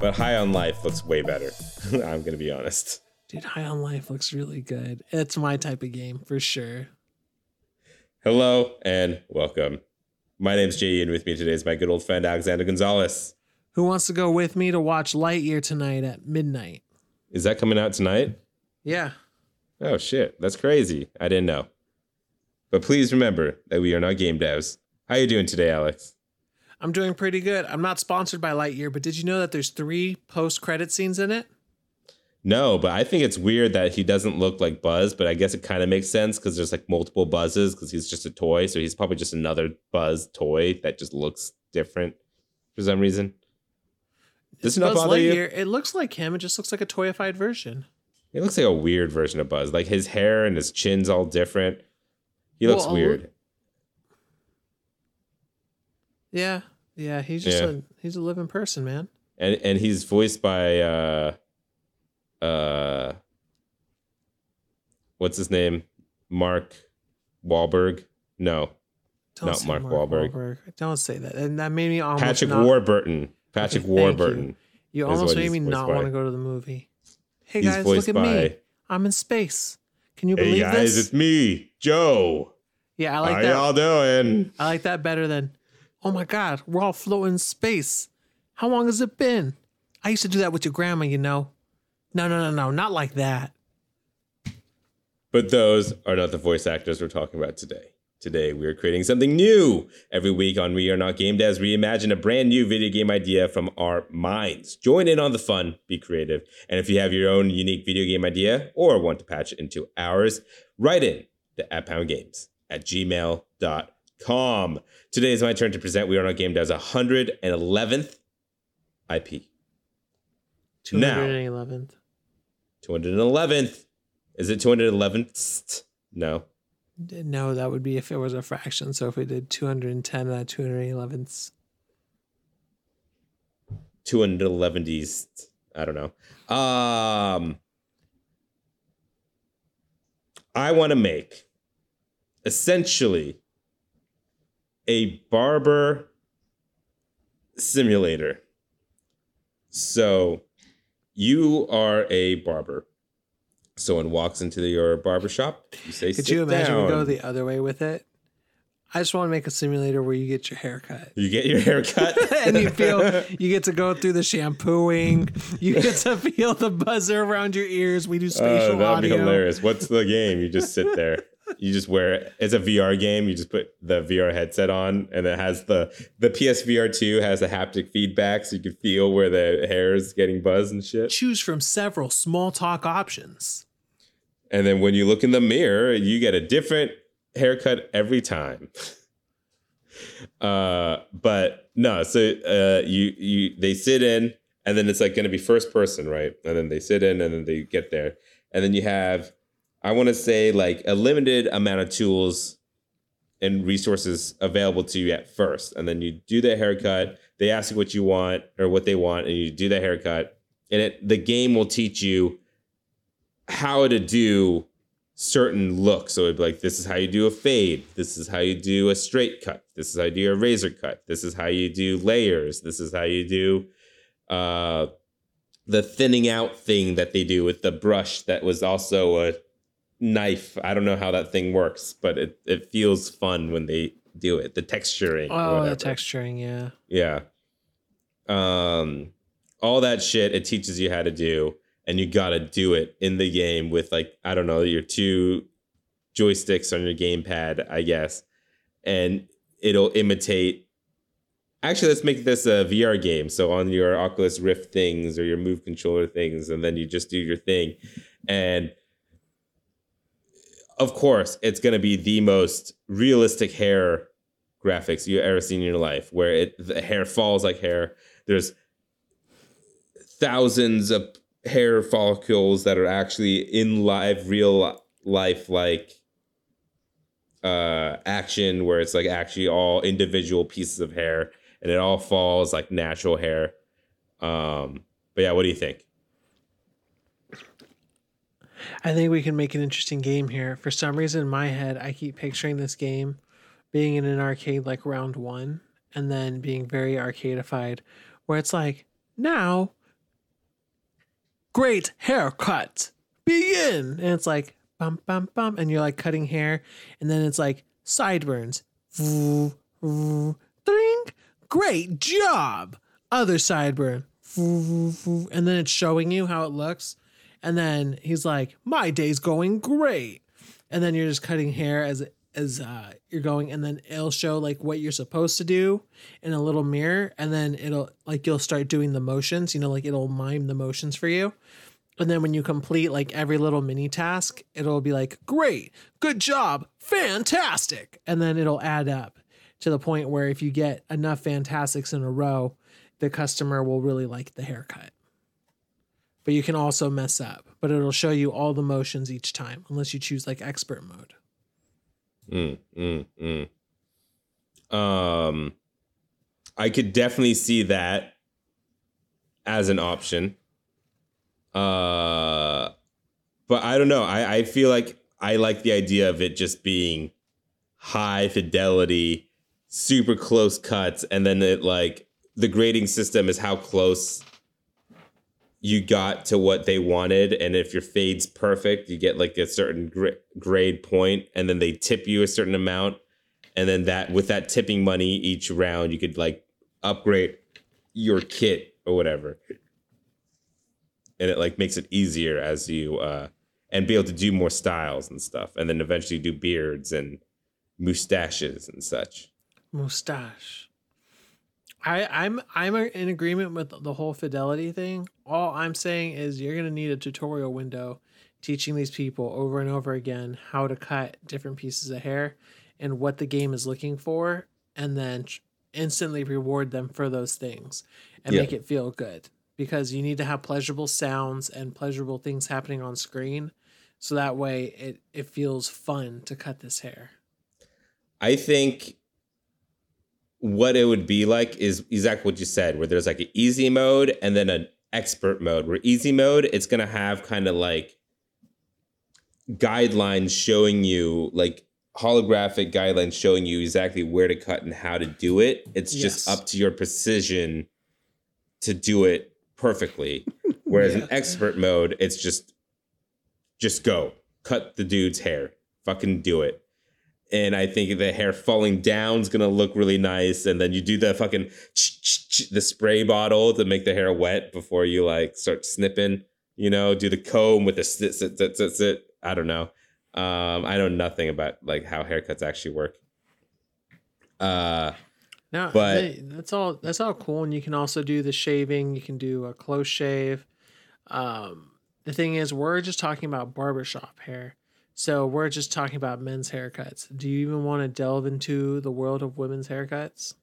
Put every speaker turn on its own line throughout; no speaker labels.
but High on Life looks way better. I'm gonna be honest.
Dude, High on Life looks really good. It's my type of game for sure.
Hello and welcome. My name's Jay, and with me today is my good old friend Alexander Gonzalez.
Who wants to go with me to watch Lightyear tonight at midnight?
Is that coming out tonight?
Yeah.
Oh shit, that's crazy. I didn't know. But please remember that we are not game devs. How are you doing today, Alex?
I'm doing pretty good. I'm not sponsored by Lightyear, but did you know that there's three post-credit scenes in it?
No, but I think it's weird that he doesn't look like Buzz, but I guess it kind of makes sense because there's like multiple Buzzes because he's just a toy. So he's probably just another Buzz toy that just looks different for some reason. Does it not
Buzz
bother you?
Lightyear. It looks like him. It just looks like a toyified version.
It looks like a weird version of Buzz. Like his hair and his chin's all different. He looks
Well,
weird.
Yeah. Yeah, he's just
Yeah.
a he's a living person, man.
And and he's voiced by uh uh what's his name? Mark Wahlberg? No.
Don't
Not
say
Mark Wahlberg.
Don't say that. And that made me almost
Patrick
not,
Warburton. Patrick
Okay, thank you.
Warburton.
You almost made me not
by.
want to go to the movie. Hey
He's
guys, look at
by
me. I'm in space. Can you believe Hey
guys,
this?
it's me, Joe.
Yeah, I like
How
that.
y'all doing?
I like that better than, oh my God, we're all floating in space. How long has it been? I used to do that with your grandma, you know. No, no, no, no, not like that.
But those are not the voice actors we're talking about today. Today, we are creating something new. Every week on We Are Not Game Devs, we imagine a brand new video game idea from our minds. Join in on the fun, be creative. And if you have your own unique video game idea or want to patch it into ours, write in to at pound games at gmail.com. Today is my turn to present We Are Not Game Devs 111th IP. Now.
211th.
211th. Is it 211th? No.
No, that would be if it was a fraction. So if we did 210 and 211th.
211s. I don't know. Um, I want to make essentially a barber simulator. So you are a barber. Someone walks into your barber shop. You say,
Could
"Sit
you imagine we go the other way with it? I just want to make a simulator where you get your hair cut.
You get your hair cut,
and you feel you get to go through the shampooing. You get to feel the buzzer around your ears. We do
Oh,
spatial
that'd be hilarious. What's the game? You just sit there. You just wear it. it's a VR game. You just put the VR headset on, and it has the the PSVR two has a haptic feedback, so you can feel where the hair is getting buzzed and shit.
Choose from several small talk options.
And then when you look in the mirror, you get a different haircut every time. Uh, but no, so uh, you you they sit in, and then it's like going to be first person, right? And then they sit in, and then they get there, and then you have, I want to say like a limited amount of tools and resources available to you at first, and then you do the haircut. They ask you what you want or what they want, and you do the haircut, and it the game will teach you how to do certain looks. So it'd be like, this is how you do a fade. This is how you do a straight cut. This is how you do a razor cut. This is how you do layers. This is how you do uh, the thinning out thing that they do with the brush that was also a knife. I don't know how that thing works, but it, it feels fun when they do it. The texturing.
Oh, the texturing, yeah.
Yeah. Um, all that shit it teaches you how to do, and you gotta do it in the game with like I don't know your two joysticks on your gamepad, I guess, and it'll imitate. Actually, let's make this a VR game. So on your Oculus Rift things or your Move controller things, and then you just do your thing, and of course, it's gonna be the most realistic hair graphics you ever seen in your life, where it the hair falls like hair. There's thousands of hair follicles that are actually in live, real life, like uh action, where it's like actually all individual pieces of hair, and it all falls like natural hair. Um, but yeah, what do you think?
I think we can make an interesting game here. For some reason, in my head, I keep picturing this game being in an arcade like round one and then being very arcadified, where it's like, now great haircut. Begin. And it's like bum bum bum, and you're like cutting hair, and then it's like sideburns. Great job. Other sideburn. And then it's showing you how it looks. And then he's like, "My day's going great." And then you're just cutting hair as as uh, you're going, and then it'll show like what you're supposed to do in a little mirror, and then it'll like you'll start doing the motions. You know, like it'll mime the motions for you. And then when you complete like every little mini task, it'll be like, great, good job, fantastic. And then it'll add up to the point where if you get enough fantastics in a row, the customer will really like the haircut. But you can also mess up, but it'll show you all the motions each time, unless you choose like expert mode.
Mm, mm, mm. Um, I could definitely see that as an option. Uh, but I don't know. I, I feel like I like the idea of it just being high fidelity, super close cuts, and then it like the grading system is how close you got to what they wanted and if your fade's perfect you get like a certain gra- grade point and then they tip you a certain amount and then that with that tipping money each round you could like upgrade your kit or whatever and it like makes it easier as you uh and be able to do more styles and stuff and then eventually do beards and mustaches and such
Mustache. I, I'm I'm in agreement with the whole fidelity thing. All I'm saying is you're gonna need a tutorial window teaching these people over and over again how to cut different pieces of hair and what the game is looking for, and then instantly reward them for those things and
Yeah.
make it feel good. Because you need to have pleasurable sounds and pleasurable things happening on screen, so that way it it feels fun to cut this hair.
I think what it would be like is exactly what you said, where there's like an easy mode and then an expert mode. Where easy mode, it's gonna have kind of like guidelines showing you, like holographic guidelines showing you exactly where to cut and how to do it. It's just up to your precision to do it perfectly. Whereas in expert mode, it's just just go. Cut the dude's hair. Fucking do it and I think the hair falling down is gonna look really nice. And then you do the fucking the spray bottle to make the hair wet before you like start snipping. You know, do the comb with the sit sit sit sit sit. I don't know. Um, I know nothing about like how haircuts actually work. Uh,
No,
But-
they- that's all. That's all cool, and you can also do the shaving. You can do a close shave. Um, the thing is, we're just talking about barbershop hair, so we're just talking about men's haircuts. Do you even want to delve into the world of women's haircuts?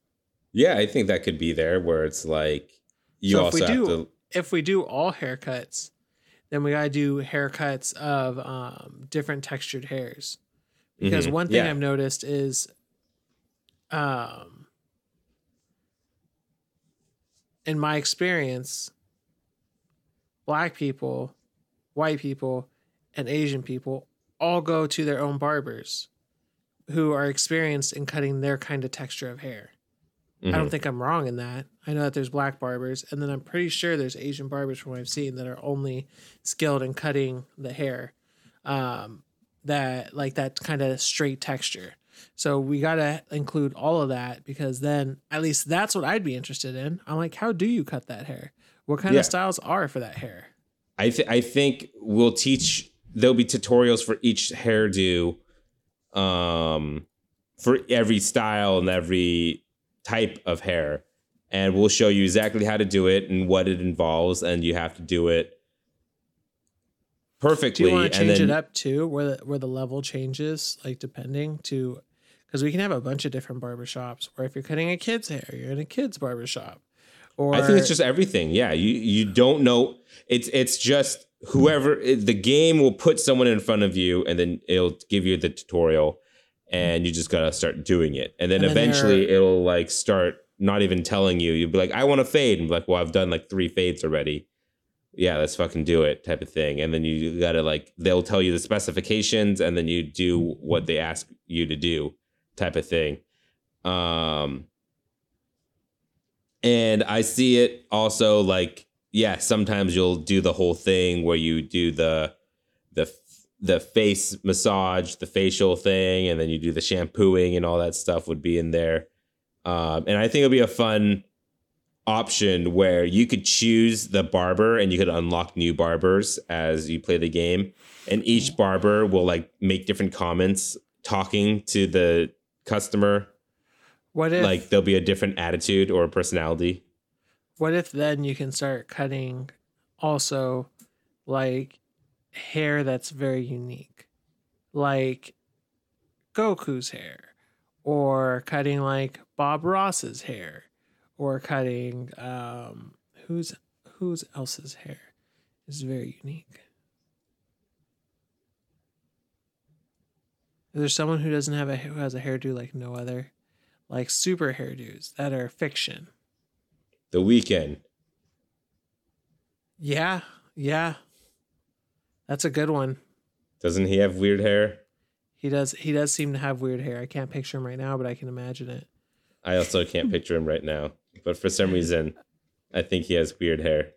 yeah, I think that could be there where it's like you
So if
also
we
have
do-
to.
If we do all haircuts, then we gotta do haircuts of um, different textured hairs. Because
Mhm,
one thing
yeah.
I've noticed is, um, in my experience, black people, white people, and Asian people all go to their own barbers who are experienced in cutting their kind of texture of hair. I
Mhm.
don't think I'm wrong in that. I know that there's black barbers, and then I'm pretty sure there's Asian barbers from what I've seen that are only skilled in cutting the hair, um, that like that kind of straight texture. So we gotta include all of that because then at least that's what I'd be interested in. I'm like, how do you cut that hair? What kind
Yeah.
of styles are for that hair?
I th- I think we'll teach. There'll be tutorials for each hairdo, um, for every style and every type of hair, and we'll show you exactly how to do it and what it involves, and you have to do it perfectly.
Do you want to change
then
it up too, where the, where the level changes, like depending to, because we can have a bunch of different barbershops. Where if you're cutting a kid's hair, you're in a kid's barbershop. Or
I think it's just everything. Yeah, you you don't know. It's it's just whoever the game will put someone in front of you, and then it'll give you the tutorial, and you just gotta start doing it, and then
And then
eventually
there-
it'll like start not even telling you. You'll be like, I want to fade, and be like, well, I've done like three fades already. Yeah, let's fucking do it, type of thing. And then you gotta like they'll tell you the specifications, and then you do what they ask you to do, type of thing. Um, and I see it also like yeah, sometimes you'll do the whole thing where you do the the the face massage, the facial thing, and then you do the shampooing and all that stuff would be in there. Um, and I think it'll be a fun option where you could choose the barber and you could unlock new barbers as you play the game. And each barber will like make different comments talking to the customer.
What if
like there'll be a different attitude or personality.
what if then you can start cutting also like hair that's very unique. Like Goku's hair or cutting like Bob Ross's hair or cutting um who's whose else's hair is very unique. Is there someone who doesn't have a who has a hairdo like no other? Like super hairdos that are fiction.
The Weeknd.
Yeah, yeah. That's a good one.
Doesn't he have weird hair?
He does he does seem to have weird hair. I can't picture him right now, but I can imagine it.
I also can't picture him right now. But for some reason, I think he has weird hair.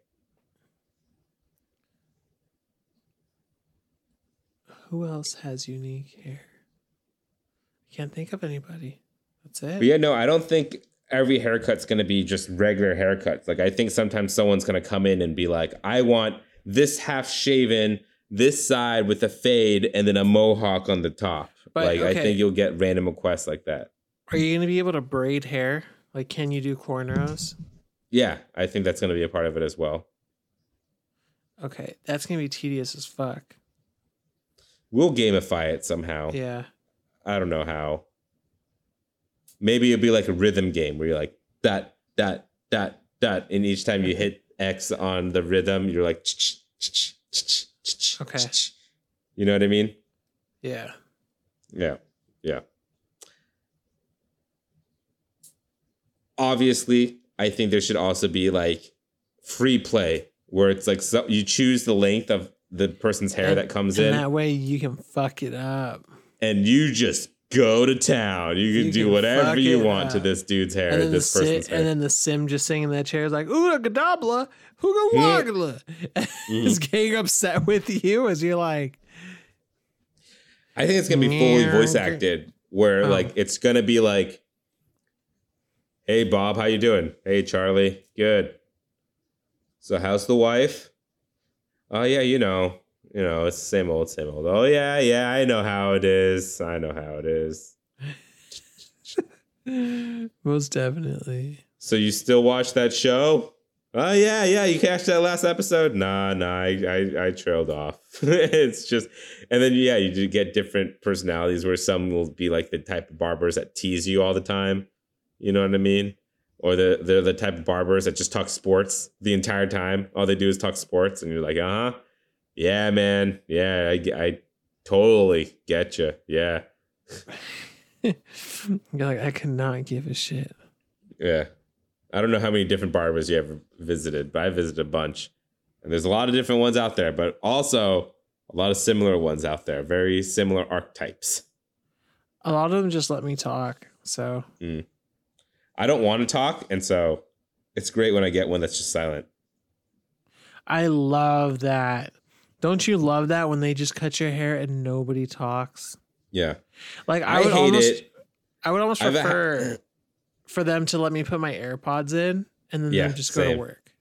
Who else has unique hair? I can't think of anybody. That's it.
But yeah, no, I don't think every haircut's gonna be just regular haircuts. Like I think sometimes someone's gonna come in and be like, I want this half shaven, this side with a fade, and then a mohawk on the top.
But,
like I think you'll get random requests like that.
Are you gonna be able to braid hair? Like can you do cornrows?
Yeah, I think that's gonna be a part of it as well.
Okay. That's gonna be tedious as fuck.
We'll gamify it somehow.
Yeah.
I don't know how. Maybe it'll be like a rhythm game where you're like that, that, that, that, and each time you hit X on the rhythm, you're like,
Okay.
You know what I mean?
Yeah.
Yeah, yeah. Obviously, I think there should also be like free play where it's like so you choose the length of the person's hair that comes in.
and
in,
that way you can fuck it up.
and you just go to town. You can
You
do
can
whatever you want to this dude's hair,
And then, the
this person's
si-
hair.
and then the sim just sitting in that chair is like, ooh, gadabla, hooga wagla.
Mm-hmm.
Is getting upset with you as you're like,
I think it's gonna be fully voice acted, where
Oh.
like it's gonna be like, "Hey Bob, how you doing? Hey Charlie, good. So how's the wife? Oh yeah, you know, you know, it's the same old, same old. Oh yeah, yeah, I know how it is. I know how it is.
most definitely.
So you still watch that show? Oh yeah, yeah. You catch that last episode? Nah, nah. I I, I trailed off. it's just, and then yeah, you get different personalities where some will be like the type of barbers that tease you all the time. You know what I mean? Or the they're the type of barbers that just talk sports the entire time. All they do is talk sports, and you're like, uh huh, yeah, man, yeah, I, I totally get you. Yeah,
You're like, I cannot give a shit.
Yeah. I don't know how many different barbers you ever visited, but I visited a bunch. And there's a lot of different ones out there, but also a lot of similar ones out there, very similar archetypes.
A lot of them just let me talk. So mm.
I don't want to talk, and so it's great when I get one that's just silent.
I love that. Don't you love that when they just cut your hair and nobody talks?
Yeah.
Like I,
I,
would almost
it.
I would almost
I've ha-
prefer for them to let me put my AirPods in and then
Yeah,
just go
same.
to work.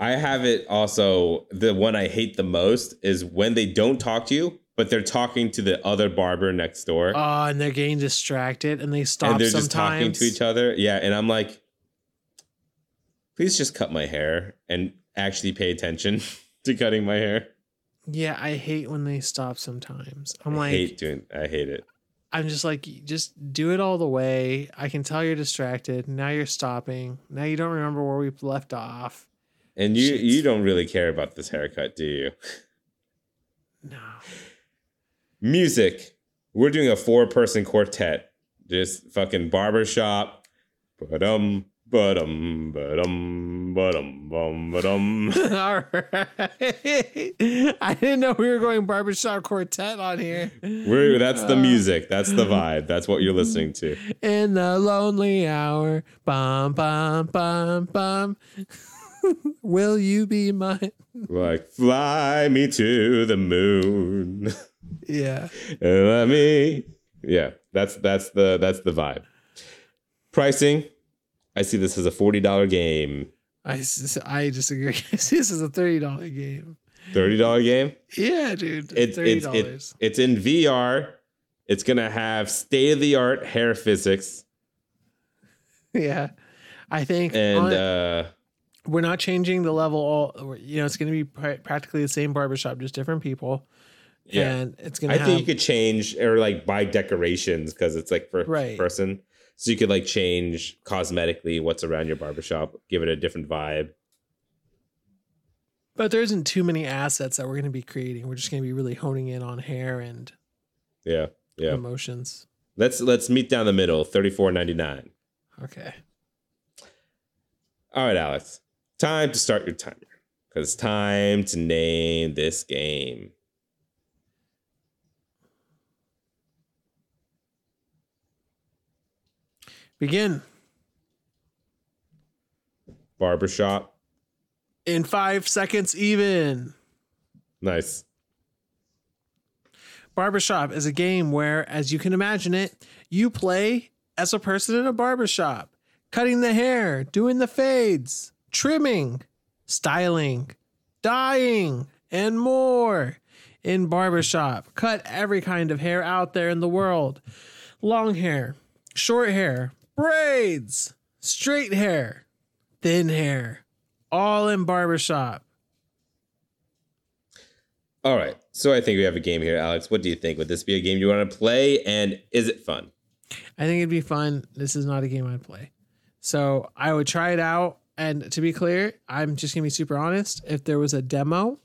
I have it also. The one I hate the most is when they don't talk to you, but they're talking to the other barber next door.
Oh, and they're getting distracted and they stop
and they're
sometimes.
just talking to each other. Yeah, and I'm like, please just cut my hair and actually pay attention to cutting my hair.
Yeah, I hate when they stop sometimes. I'm like
I
like
hate doing. I hate it.
I'm just like just do it all the way. I can tell you're distracted. Now you're stopping. Now you don't remember where we left off.
And you you don't really care about this haircut, do you?
No.
Music. We're doing a four person quartet. Just fucking barbershop. Ba-dum, ba-dum, ba-dum, ba-dum, bum, ba-dum.
All right. I didn't know we were going barbershop quartet on here.
We're, that's the
Uh,
music. That's the vibe. That's what you're listening to.
In the lonely hour. Bum bum bum bum. Will you be mine?
like fly me to the moon.
Yeah.
and let me. Yeah, that's that's the that's the vibe. Pricing. I see this as a forty dollar game.
I I disagree. this is a thirty dollar game.
Thirty dollar game.
Yeah, dude.
It's
thirty
it's
dollars.
it's it's in VR. It's gonna have state of the art hair physics
yeah. I think
and
on-
uh
we're not changing the level. All you know, it's going to be pra- practically the same barbershop, just different people.
Yeah.
and it's going
I
have.
think you could change or like buy decorations because it's like first
Right.
person. So you could like change cosmetically what's around your barbershop, give it a different vibe.
but there isn't too many assets that we're going to be creating. We're just going to be really honing in on hair and
Yeah. Yeah.
emotions.
Let's let's meet down the middle, thirty four ninety nine.
Okay.
All right, Alex. Time to start your timer. Because it's time to name this game.
Begin
Barbershop.
in five seconds, even.
Nice.
Barbershop is a game where, as you can imagine it, you play as a person in a barbershop, cutting the hair, doing the fades, trimming, styling, dyeing, and more. In barbershop, cut every kind of hair out there in the world long hair, short hair, braids, straight hair, thin hair, all in barbershop.
All right. So I think we have a game here, Alex. What do you think? Would this be a game you want to play? And is it fun?
I think it'd be fun. This is not a game I'd play. So I would try it out. And to be clear, I'm just gonna be super honest. If there was a demo,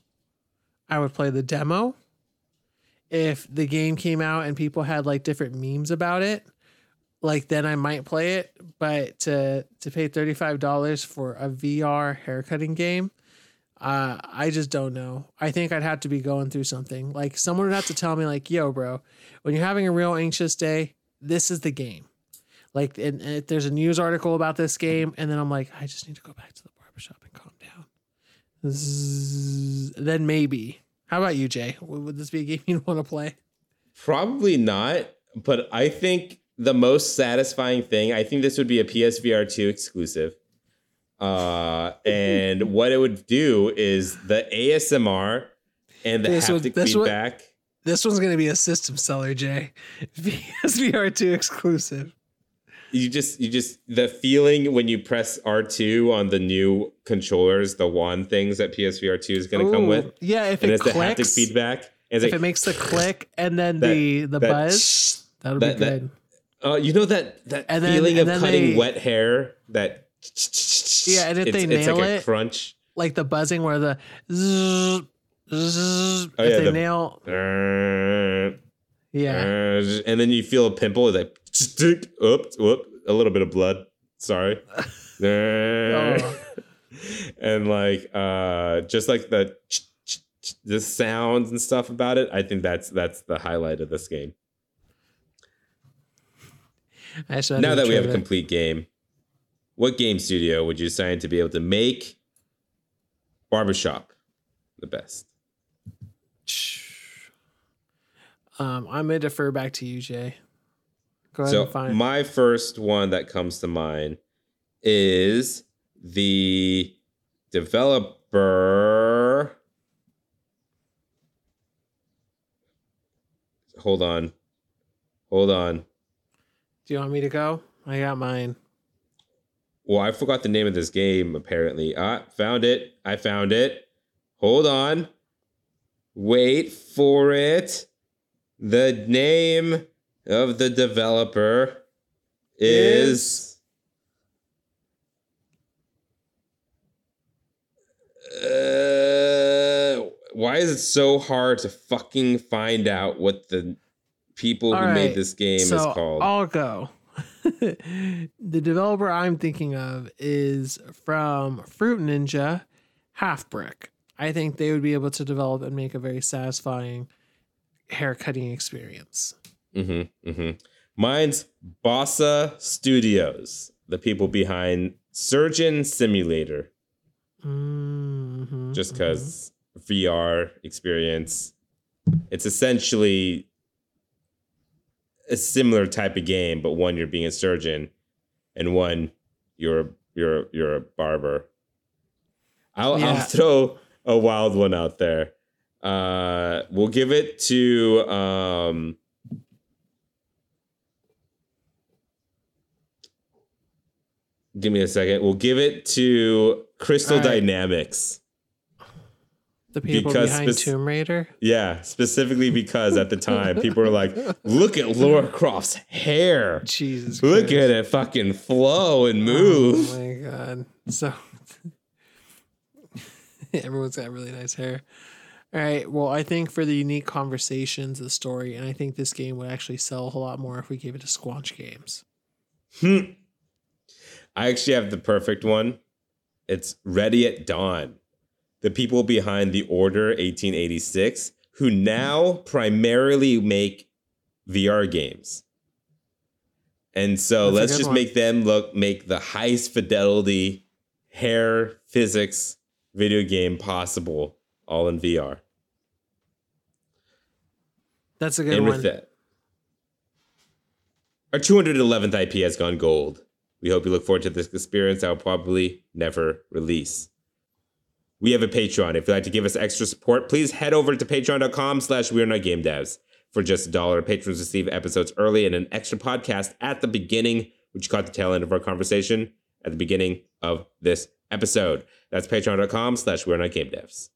I would play the demo. If the game came out and people had like different memes about it, like then I might play it. But to to pay thirty five dollars for a VR haircutting game, uh, I just don't know. I think I'd have to be going through something. Like someone would have to tell me, like, "Yo, bro, when you're having a real anxious day, this is the game." Like, and, and there's a news article about this game, and then I'm like, I just need to go back to the barbershop and calm down. Zzz, then maybe. How about you, Jay? Would would this be a game you'd want to play?
Probably not. But I think the most satisfying thing, I think this would be a PSVR 2 exclusive. Uh, and what it would do is the ASMR and the
This
haptic
would-
feedback.
This one's going to be a system seller, Jay. PSVR 2 exclusive.
you just you just the feeling when you press R2 on the new controllers, the wand things that PSVR 2 is going to come with.
Yeah, if
And
it
it's the
clicks,
haptic feedback.
If
like,
it makes the click and then
that-
the the
that
buzz, that'll
that-
be good.
Uh, you know that that
And
feeling
and
of cutting
they-
wet hair that
Yeah, and if they nail
like a
it-
crunch.
like the buzzing where the zzz, zzz,
Oh,
if
yeah,
they
the-
nail,
Uh,
yeah.
uh, and then you feel a pimple. It's like, oops, whoop, a little bit of blood. Sorry.
Oh.
and like, uh, just like the the sounds and stuff about it. I think that's that's the highlight of this game.
I
now that we have a complete game, what game studio would you assign to be able to make Barbershop the best?
Um, I'm gonna defer back to you, Jay. Go ahead
So
and find.
my first one that comes to mind is the developer. Hold on. Hold on.
Do you want me to go? I got mine.
Well, I forgot the name of this game apparently. Ah, found it. I found it. Hold on. Wait for it. The name of the developer is, uh, why is it so hard to fucking find out what the people
All
who made this game
so
is called?
I'll go. the developer I'm thinking of is from Fruit Ninja, Halfbrick. I think they would be able to develop and make a very satisfying hair cutting experience.
Mm-hmm. Mm-hmm. Mine's Bossa Studios, the people behind Surgeon Simulator.
Mhm,
just because VR experience. It's essentially a similar type of game, but one you're being a surgeon, and one you're you're you're a barber. I'll, I'll throw a wild one out there. Uh, we'll give it to um, give me a second. We'll give it to Crystal
right.
Dynamics.
The people
because
behind
spec-
Tomb Raider.
Yeah, specifically because at the time people were like, "Look at Laura Croft's hair.
Jesus,
Look
Christ.
at it fucking flow and move."
Oh my god! So everyone's got really nice hair. All right. Well, I think for the unique conversations, the story, and I think this game would actually sell a whole lot more if we gave it to Squanch Games.
Hmm. I actually have the perfect one. It's Ready at Dawn. The people behind the Order 1886, who now primarily make VR games. And so
That's
let's just
one.
make them look make the highest fidelity hair physics video game possible all in VR.
That's a good
and
one.
with that, our 211th IP has gone gold. We hope you look forward to this experience I'll probably never release. We have a Patreon. If you'd like to give us extra support, please head over to patreon.com slash we're not game devs. For just a dollar, patrons receive episodes early and an extra podcast at the beginning, which caught the tail end of our conversation at the beginning of this episode. That's patreon.com slash we're not game devs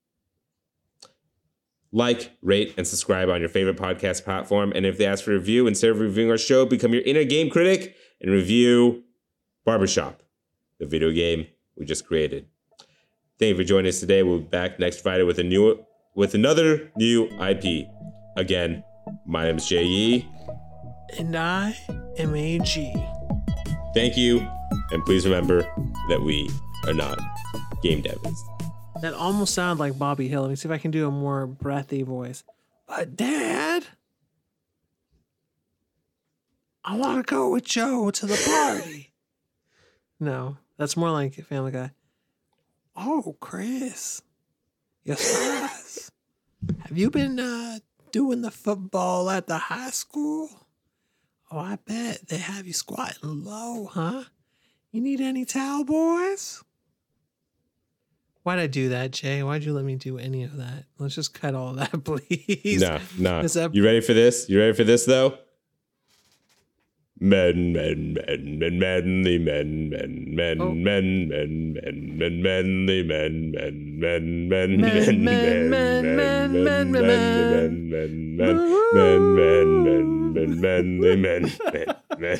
like, rate, and subscribe on your favorite podcast platform. And if they ask for a review, instead of reviewing our show, become your inner game critic and review Barbershop, the video game we just created. Thank you for joining us today. We'll be back next Friday with a new with another new IP. Again, my name is Jay Yee.
and I am AG.
Thank you, and please remember that we are not game devs.
That almost sounded like Bobby Hill. Let me see if I can do a more breathy voice. But Dad, I want to go with Joe to the party. no, that's more like Family Guy. Oh, Chris, yes, have you been uh, doing the football at the high school? Oh, I bet they have you squatting low, huh? You need any towel, boys? Why'd I do that, Jay? Why'd you let me do any of that? Let's just cut all that, please.
No, no.
Ep-
You ready for this? You ready for this though? Men, men, men, men, menly men, men, men,
Oh.
men, men, men, men, menly men, men, men, men,
Men,
men,
men,
men,
men, men, men,
men, men, men, men, men, men, men, men, menly men, men, men.